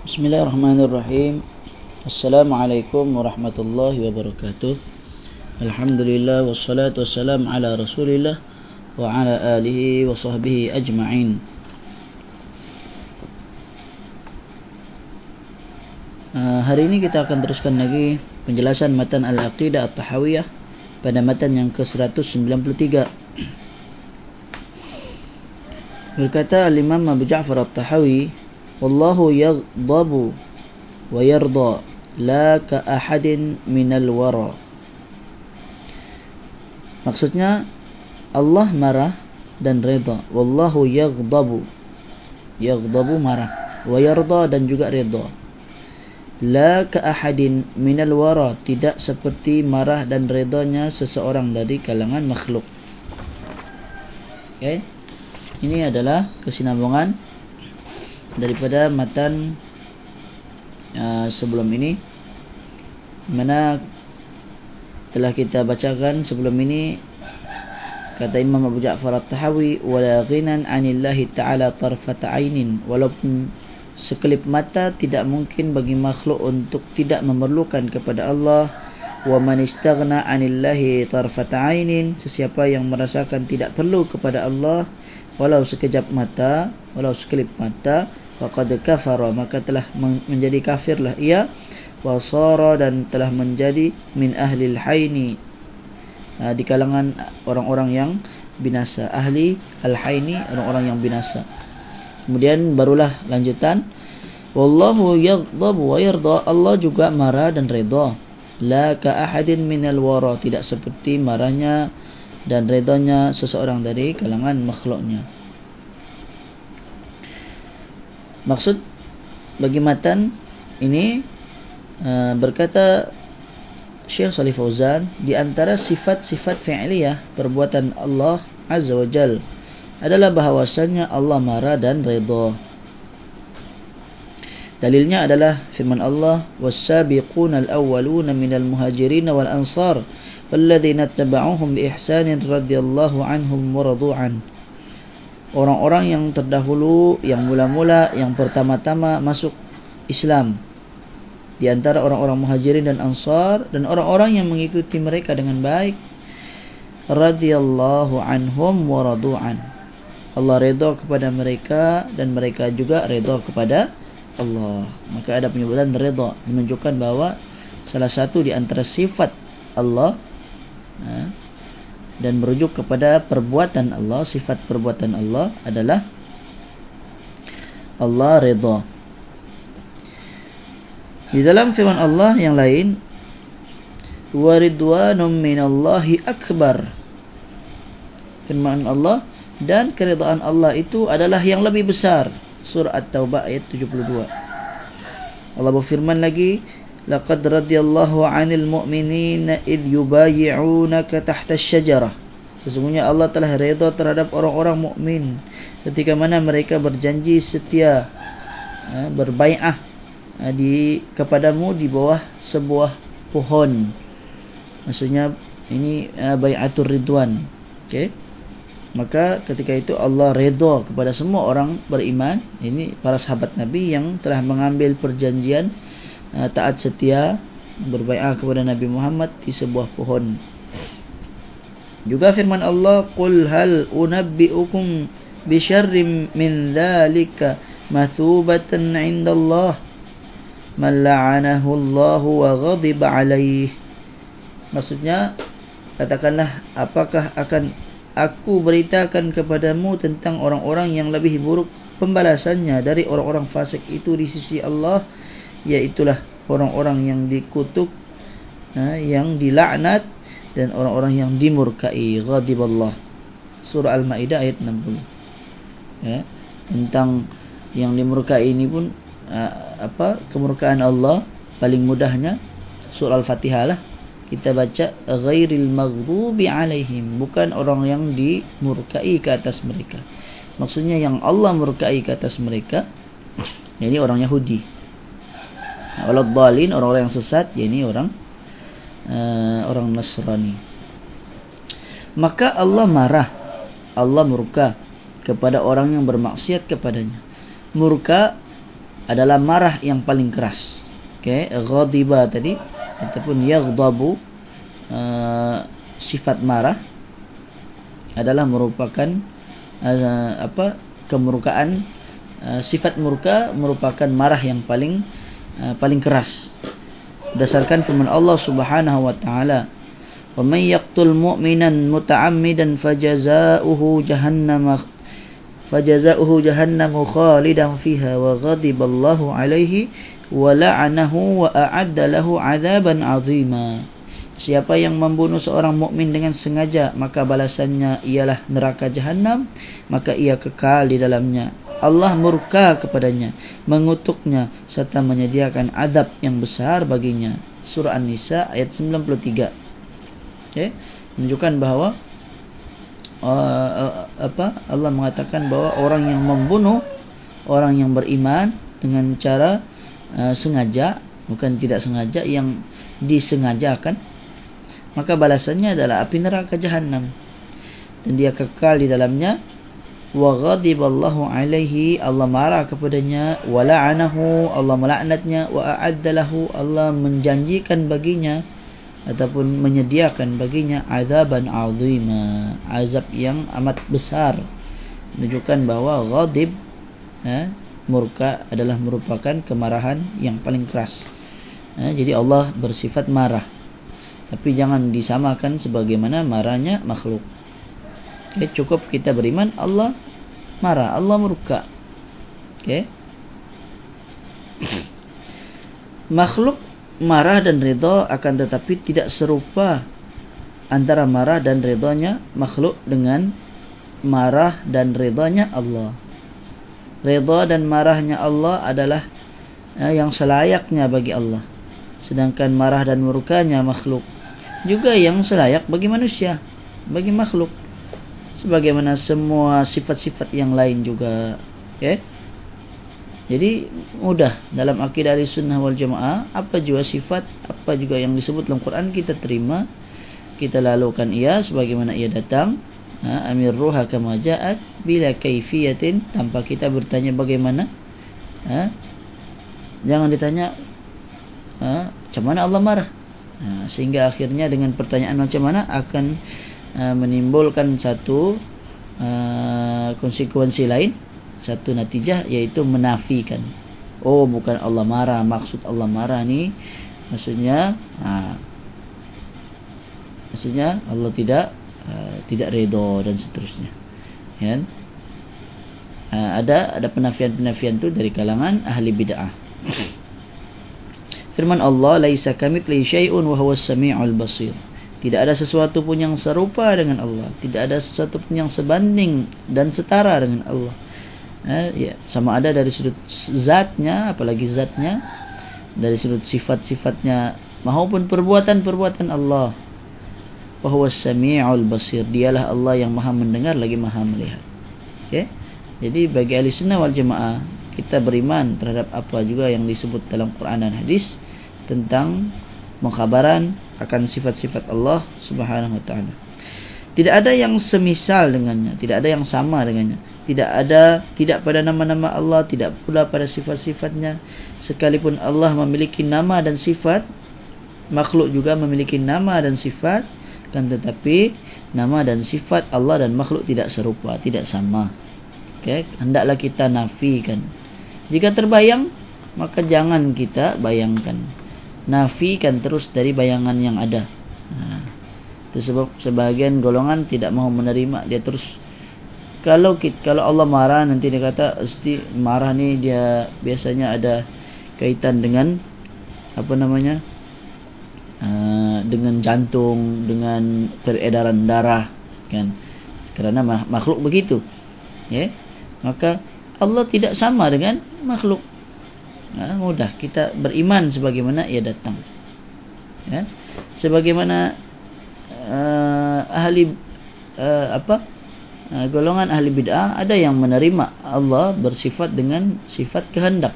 Bismillahirrahmanirrahim. Assalamualaikum warahmatullahi wabarakatuh. Alhamdulillah wassalatu wassalam ala Rasulillah wa ala alihi wa sahbihi ajma'in. Uh, hari ini kita akan teruskan lagi penjelasan matan Al-Aqidah At-Tahawiyah pada matan yang ke-193. Berkata Al-Imam Abu Ja'far At-Tahawi Wallahu yaghdabu wa yarda la ka ahadin minal wara. Maksudnya Allah marah dan redha. Wallahu yaghdabu. Yaghdabu marah wa yarda dan juga redha. La ka ahadin minal wara, tidak seperti marah dan redanya seseorang dari kalangan makhluk. Okay. Ini adalah kesinambungan daripada matan uh, sebelum ini. Mana telah kita bacakan sebelum ini kata Imam Abu Ja'far At-Tahawi wala ghinan 'anillahi ta'ala tarfata 'ainin. Walaupun sekelip mata tidak mungkin bagi makhluk untuk tidak memerlukan kepada Allah. Wa man istaghna 'anillahi tarfata 'ainin sesiapa yang merasakan tidak perlu kepada Allah walau sekejap mata walau sekelip mata faqad kafara maka telah menjadi kafirlah ia wasara dan telah menjadi min ahli al-haini ha, di kalangan orang-orang yang binasa. Ahli al-haini orang-orang yang binasa. Kemudian barulah lanjutan wallahu yaghdab wa yarda. Allah juga marah dan redha la ka ahadin minal wara. Tidak seperti marahnya dan redanya seseorang dari kalangan makhluknya Maksud bagi matan ini uh, berkata Syekh Salih Fauzan di antara sifat-sifat fi'liyah perbuatan Allah Azza wa Jal adalah bahawasanya Allah marah dan redha. Dalilnya adalah firman Allah was-sabiquna al-awwaluna minal muhajirin wal ansar والذين اتبعوهم بإحسان رضي الله عنهم ورضوا عنه orang-orang yang terdahulu yang mula-mula yang pertama-tama masuk Islam. Di antara orang-orang muhajirin dan ansar dan orang-orang yang mengikuti mereka dengan baik. Radhiyallahu anhum wa radu'an. Allah redha kepada mereka dan mereka juga redha kepada Allah. Maka ada penyebutan redha menunjukkan bahawa salah satu di antara sifat Allah Ha? Dan merujuk kepada perbuatan Allah sifat perbuatan Allah adalah Allah redha. Di dalam firman Allah yang lain waridwanum minallahi akbar. Firman Allah dan keridaan Allah itu adalah yang lebih besar. Surah at-taubah ayat 72 Allah berfirman lagi لقد رضي الله عن المؤمنين إذ يبايعونك تحت الشجرة Sesungguhnya Allah telah redha terhadap orang-orang mukmin ketika mana mereka berjanji setia ha, berbaiah ha, di kepadamu di bawah sebuah pohon. Maksudnya ini ha, baiatur ridwan. Okey. Maka ketika itu Allah redha kepada semua orang beriman, ini para sahabat Nabi yang telah mengambil perjanjian uh, taat setia berbaiat kepada Nabi Muhammad di sebuah pohon. Juga firman Allah, "Qul hal unabbiukum bi syarrim min dzalika mathubatan 'inda Allah man la'anahu Allah wa ghadiba 'alayhi." Maksudnya, katakanlah apakah akan aku beritakan kepadamu tentang orang-orang yang lebih buruk pembalasannya dari orang-orang fasik itu di sisi Allah iaitulah orang-orang yang dikutuk ha, yang dilaknat dan orang-orang yang dimurkai. Ghadiballah. Surah al-maidah ayat 60 ya tentang yang dimurkai ini pun ha, apa kemurkaan Allah paling mudahnya surah al-fatihah lah. Kita baca ghairil maghdubi alaihim. Bukan orang yang dimurkai ke atas mereka. Maksudnya yang Allah murkai ke atas mereka ini orang Yahudi Walad dalin orang-orang yang sesat yakni orang uh, orang Nasrani. Maka Allah marah. Allah murka kepada orang yang bermaksiat kepadanya. Murka adalah marah yang paling keras. Okey, ghadiba tadi ataupun yaghdabu uh, sifat marah adalah merupakan uh, apa kemurkaan uh, sifat murka merupakan marah yang paling uh, paling keras berdasarkan firman Allah Subhanahu wa taala wa may yaqtul mu'minan muta'ammidan fajaza'uhu jahannam fajaza'uhu jahannam khalidan fiha wa ghadiba Allahu 'alaihi wa la'anahu wa a'adda lahu 'adzaban 'azima. Siapa yang membunuh seorang mukmin dengan sengaja maka balasannya ialah neraka jahanam maka ia kekal di dalamnya. Allah murka kepadanya, mengutuknya serta menyediakan adab yang besar baginya. Surah An-Nisa ayat 93. Okay. Menunjukkan bahawa uh, uh, apa Allah mengatakan bahawa orang yang membunuh orang yang beriman dengan cara Uh, sengaja bukan tidak sengaja yang disengajakan maka balasannya adalah api neraka jahanam dan dia kekal di dalamnya wa ghadiballahu alaihi Allah marah kepadanya wa la'anahu Allah melaknatnya wa a'addalahu Allah menjanjikan baginya ataupun menyediakan baginya azaban azima azab yang amat besar menunjukkan bahawa ghadib eh, murka adalah merupakan kemarahan yang paling keras. Ha, jadi Allah bersifat marah. Tapi jangan disamakan sebagaimana marahnya makhluk. Okay, cukup kita beriman Allah marah, Allah murka. Okay. makhluk marah dan redha akan tetapi tidak serupa antara marah dan redanya makhluk dengan marah dan redanya Allah redha dan marahnya Allah adalah uh, yang selayaknya bagi Allah sedangkan marah dan murkanya makhluk juga yang selayak bagi manusia bagi makhluk sebagaimana semua sifat-sifat yang lain juga okay? jadi mudah dalam akidah sunnah wal jamaah apa juga sifat apa juga yang disebut dalam Quran kita terima kita lalukan ia sebagaimana ia datang ha, amir ruha kama ja'at bila kaifiyatin tanpa kita bertanya bagaimana ha? jangan ditanya ha, macam mana Allah marah ha, sehingga akhirnya dengan pertanyaan macam mana akan ha, menimbulkan satu ha, konsekuensi lain satu natijah yaitu menafikan oh bukan Allah marah maksud Allah marah ni maksudnya ha, maksudnya Allah tidak Uh, tidak redha dan seterusnya. Ya. Uh, ada ada penafian-penafian tu dari kalangan ahli bid'ah. Firman Allah, "Laisa kamitsli syai'un wa huwas samiul basir." Tidak ada sesuatu pun yang serupa dengan Allah. Tidak ada sesuatu pun yang sebanding dan setara dengan Allah. Eh, ya, sama ada dari sudut zatnya, apalagi zatnya, dari sudut sifat-sifatnya, maupun perbuatan-perbuatan Allah bahwa sami'ul basir dialah Allah yang maha mendengar lagi maha melihat okay? jadi bagi ahli sunnah wal jamaah kita beriman terhadap apa juga yang disebut dalam Quran dan hadis tentang mengkhabaran akan sifat-sifat Allah subhanahu wa ta'ala. Tidak ada yang semisal dengannya tidak ada yang sama dengannya. Tidak ada tidak pada nama-nama Allah tidak pula pada sifat-sifatnya. Sekalipun Allah memiliki nama dan sifat makhluk juga memiliki nama dan sifat kan tetapi nama dan sifat Allah dan makhluk tidak serupa tidak sama. Okey hendaklah kita nafikan. Jika terbayang maka jangan kita bayangkan nafikan terus dari bayangan yang ada. Ha. itu sebab sebagian golongan tidak mau menerima dia terus kalau kita, kalau Allah marah nanti dia kata mesti marah ni dia biasanya ada kaitan dengan apa namanya Ah, dengan jantung dengan peredaran darah kan? Kerana makhluk begitu ya. Maka Allah tidak sama dengan makhluk ha, mudah. Kita beriman sebagaimana ia datang. Ya. Sebagaimana uh, ahli uh, apa uh, golongan ahli bid'ah ada yang menerima Allah bersifat dengan sifat kehendak.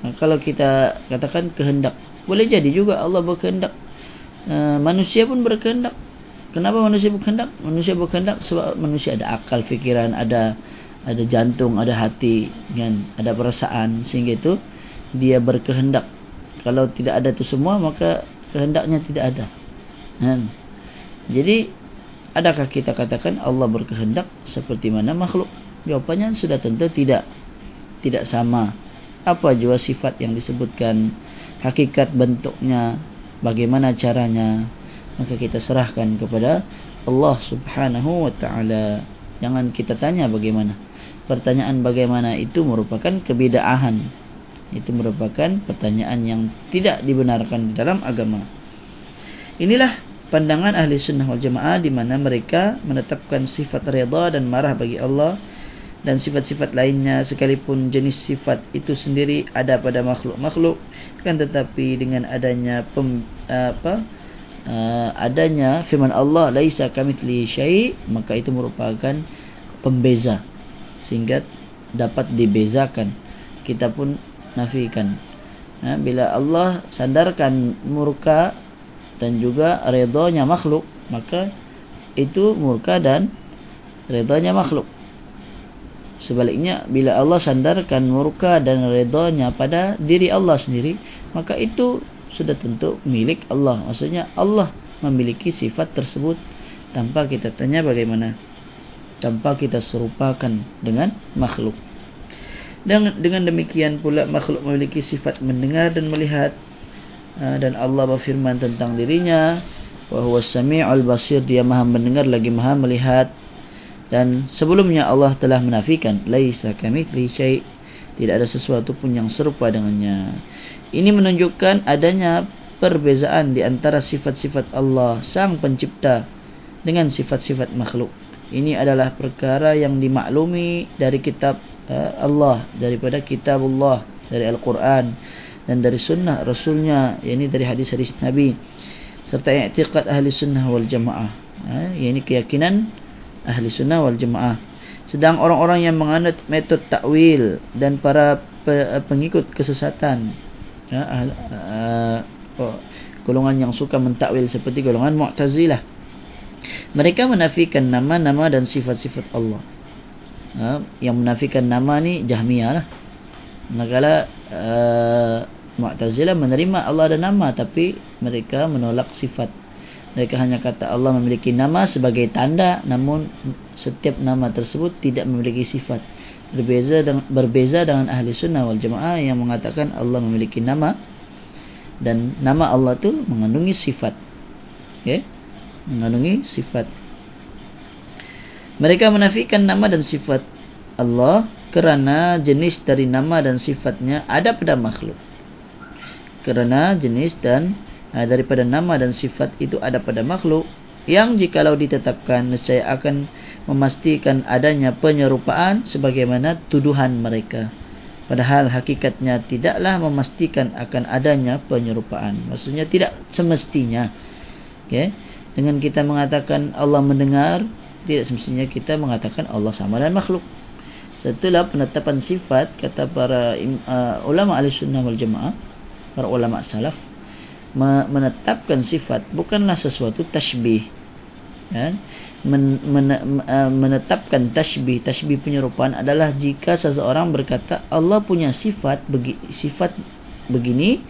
Nah, kalau kita katakan kehendak boleh jadi juga Allah berkehendak. Uh, manusia pun berkehendak. Kenapa manusia berkehendak? Manusia berkehendak sebab manusia ada akal fikiran ada ada jantung, ada hati, kan? ada perasaan sehingga itu dia berkehendak. Kalau tidak ada itu semua maka kehendaknya tidak ada. Kan? Jadi adakah kita katakan Allah berkehendak seperti mana makhluk? Jawapannya sudah tentu tidak. Tidak sama. Apa jua sifat yang disebutkan, hakikat bentuknya, bagaimana caranya, maka kita serahkan kepada Allah Subhanahu wa taala. Jangan kita tanya bagaimana. Pertanyaan bagaimana itu merupakan kebidaahan. Itu merupakan pertanyaan yang tidak dibenarkan di dalam agama. Inilah pandangan ahli sunnah wal jamaah di mana mereka menetapkan sifat redha dan marah bagi Allah dan sifat-sifat lainnya sekalipun jenis sifat itu sendiri ada pada makhluk-makhluk kan tetapi dengan adanya pem, apa uh, adanya firman Allah laisa kamitsli syai maka itu merupakan pembeza sehingga dapat dibezakan kita pun nafikan ha, bila Allah sandarkan murka dan juga redanya makhluk maka itu murka dan redanya makhluk sebaliknya bila Allah sandarkan murka dan redanya pada diri Allah sendiri maka itu sudah tentu milik Allah. Maksudnya Allah memiliki sifat tersebut tanpa kita tanya bagaimana. Tanpa kita serupakan dengan makhluk. Dan dengan demikian pula makhluk memiliki sifat mendengar dan melihat. Ah, dan Allah berfirman tentang dirinya. Wahuwa sami'ul basir. Dia maha mendengar lagi maha melihat. Dan sebelumnya Allah telah menafikan. Laisa kamithli syai' Tidak ada sesuatu pun yang serupa dengannya. Ini menunjukkan adanya perbezaan di antara sifat-sifat Allah Sang Pencipta dengan sifat-sifat makhluk. Ini adalah perkara yang dimaklumi dari kitab uh, Allah daripada kitab Allah dari Al-Quran dan dari sunnah Rasulnya ini dari hadis-hadis Nabi serta i'tiqad ahli sunnah wal jamaah ini keyakinan ahli sunnah wal jamaah sedang orang-orang yang menganut metode takwil dan para pengikut kesesatan ya, uh, uh, golongan yang suka mentakwil seperti golongan Mu'tazilah. Mereka menafikan nama-nama dan sifat-sifat Allah. Uh, yang menafikan nama ni Jahmiyah lah. Negara uh, Mu'tazilah menerima Allah ada nama tapi mereka menolak sifat. Mereka hanya kata Allah memiliki nama sebagai tanda namun setiap nama tersebut tidak memiliki sifat berbeza dengan berbeza dengan ahli sunnah wal jamaah yang mengatakan Allah memiliki nama dan nama Allah tu mengandungi sifat okay? Mengandungi sifat mereka menafikan nama dan sifat Allah kerana jenis dari nama dan sifatnya ada pada makhluk kerana jenis dan uh, daripada nama dan sifat itu ada pada makhluk yang jikalau ditetapkan nescaya akan memastikan adanya penyerupaan sebagaimana tuduhan mereka. Padahal hakikatnya tidaklah memastikan akan adanya penyerupaan. Maksudnya tidak semestinya. Okay? Dengan kita mengatakan Allah mendengar, tidak semestinya kita mengatakan Allah sama dengan makhluk. Setelah penetapan sifat, kata para uh, ulama al-sunnah wal-jamaah, para ulama salaf, menetapkan sifat bukanlah sesuatu tashbih. Ya? men, men, uh, menetapkan tashbih tashbih penyerupaan adalah jika seseorang berkata Allah punya sifat begi, sifat begini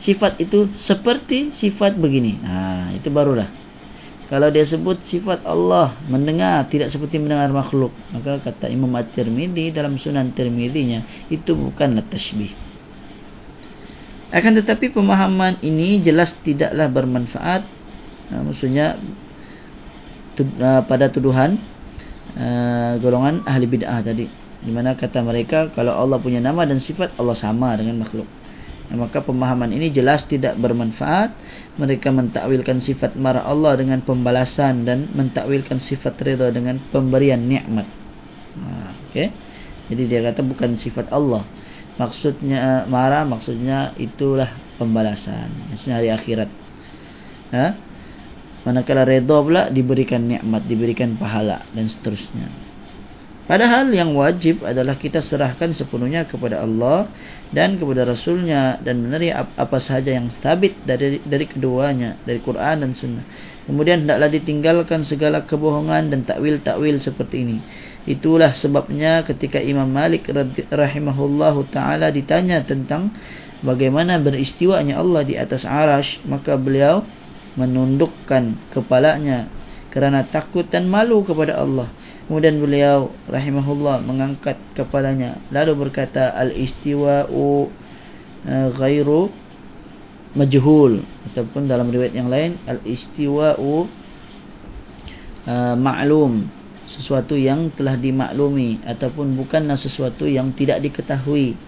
sifat itu seperti sifat begini nah itu barulah kalau dia sebut sifat Allah mendengar tidak seperti mendengar makhluk. Maka kata Imam At-Tirmidzi dalam Sunan Tirmidzinya itu bukanlah tashbih akan tetapi pemahaman ini jelas tidaklah bermanfaat nah, maksudnya uh, pada tuduhan uh, golongan ahli bid'ah tadi. Di mana kata mereka kalau Allah punya nama dan sifat Allah sama dengan makhluk maka pemahaman ini jelas tidak bermanfaat. Mereka mentakwilkan sifat marah Allah dengan pembalasan dan mentakwilkan sifat ridha dengan pemberian nikmat. Ha, okey. Jadi dia kata bukan sifat Allah. Maksudnya marah maksudnya itulah pembalasan. Maksudnya hari akhirat. Ha? Manakala redha pula diberikan nikmat diberikan pahala dan seterusnya padahal yang wajib adalah kita serahkan sepenuhnya kepada Allah dan kepada rasulnya dan menerima apa sahaja yang sabit dari dari keduanya dari Quran dan sunnah. Kemudian hendaklah ditinggalkan segala kebohongan dan takwil-takwil seperti ini. Itulah sebabnya ketika Imam Malik rahimahullahu taala ditanya tentang bagaimana beristiwanya Allah di atas arash maka beliau menundukkan kepalanya kerana takut dan malu kepada Allah kemudian beliau rahimahullah mengangkat kepalanya. Lalu berkata al-istiwa'u uh, ghairu majhul. Ataupun dalam riwayat yang lain al-istiwa'u uh, ma'lum. Sesuatu yang telah dimaklumi. Ataupun bukanlah sesuatu yang tidak diketahui.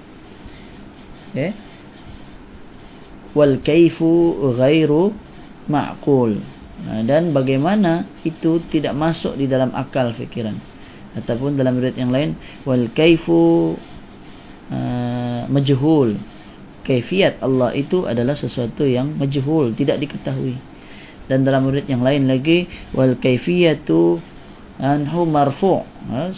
Okay? wal kaifu ghairu ma'qul dan bagaimana itu tidak masuk di dalam akal fikiran. Ataupun dalam riwayat yang lain wal kaifu uh, majhul. Kaifiat Allah itu adalah sesuatu yang majhul tidak diketahui. Dan dalam riwayat yang lain lagi wal kaifiyatu anhu marfu. Ha,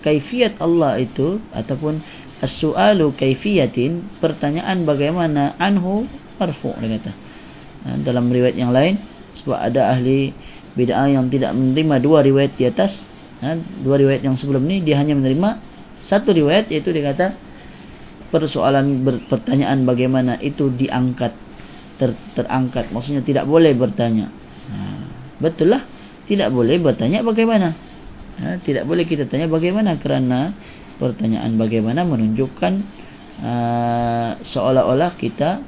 kaifiat Allah itu ataupun as-su'alu kaifiyatin pertanyaan bagaimana anhu marfu dia kata. Ha, dalam riwayat yang lain sebab ada ahli bid'ah yang tidak menerima dua riwayat di atas ha, dua riwayat yang sebelum ni dia hanya menerima satu riwayat iaitu dia kata persoalan ber, pertanyaan bagaimana itu diangkat ter, terangkat. Maksudnya tidak boleh bertanya. Ha, betul lah. Tidak boleh bertanya bagaimana? Ha, tidak boleh kita tanya bagaimana kerana pertanyaan bagaimana menunjukkan uh, seolah-olah kita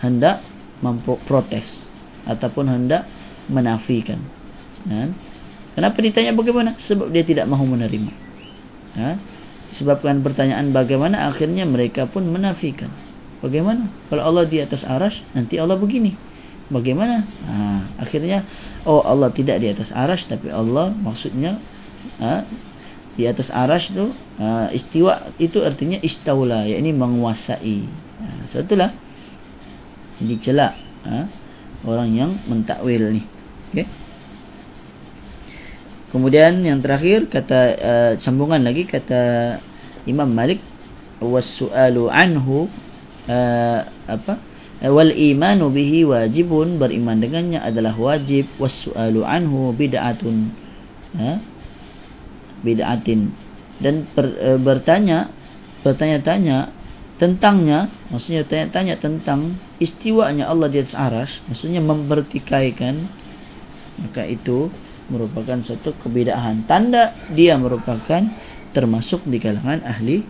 hendak memprotes ataupun hendak menafikan. Ha? kenapa ditanya bagaimana? Sebab dia tidak mahu menerima. Ha? sebabkan pertanyaan bagaimana akhirnya mereka pun menafikan. Bagaimana? Kalau Allah di atas arash nanti Allah begini. Bagaimana? Ha, akhirnya oh Allah tidak di atas arash tapi Allah maksudnya ha, di atas arash tu ha, istiwa itu artinya istaula yakni menguasai. Ha, so itulah. Dicelak ha, orang yang mentakwil ni. Okey. Kemudian yang terakhir kata uh, sambungan lagi kata Imam Malik was-su'alu anhu uh, apa wal imanu bihi wajibun beriman dengannya adalah wajib. Was-su'alu anhu bid'atun ha bid'atin. Dan per, uh, bertanya bertanya-tanya tentangnya maksudnya tanya-tanya tentang istiwanya Allah di atas aras maksudnya mempertikaikan maka itu merupakan satu kebidaan tanda dia merupakan termasuk di kalangan ahli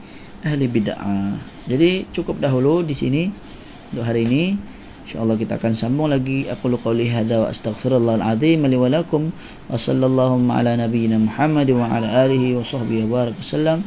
ahli bid'ah. Jadi cukup dahulu di sini untuk hari ini. Insyaallah kita akan sambung lagi. Aku lu qouli hadza wa astaghfirullahal azim li wa lakum wa sallallahu ala nabiyyina Muhammad wa ala alihi wa sahbihi wa barak wasallam.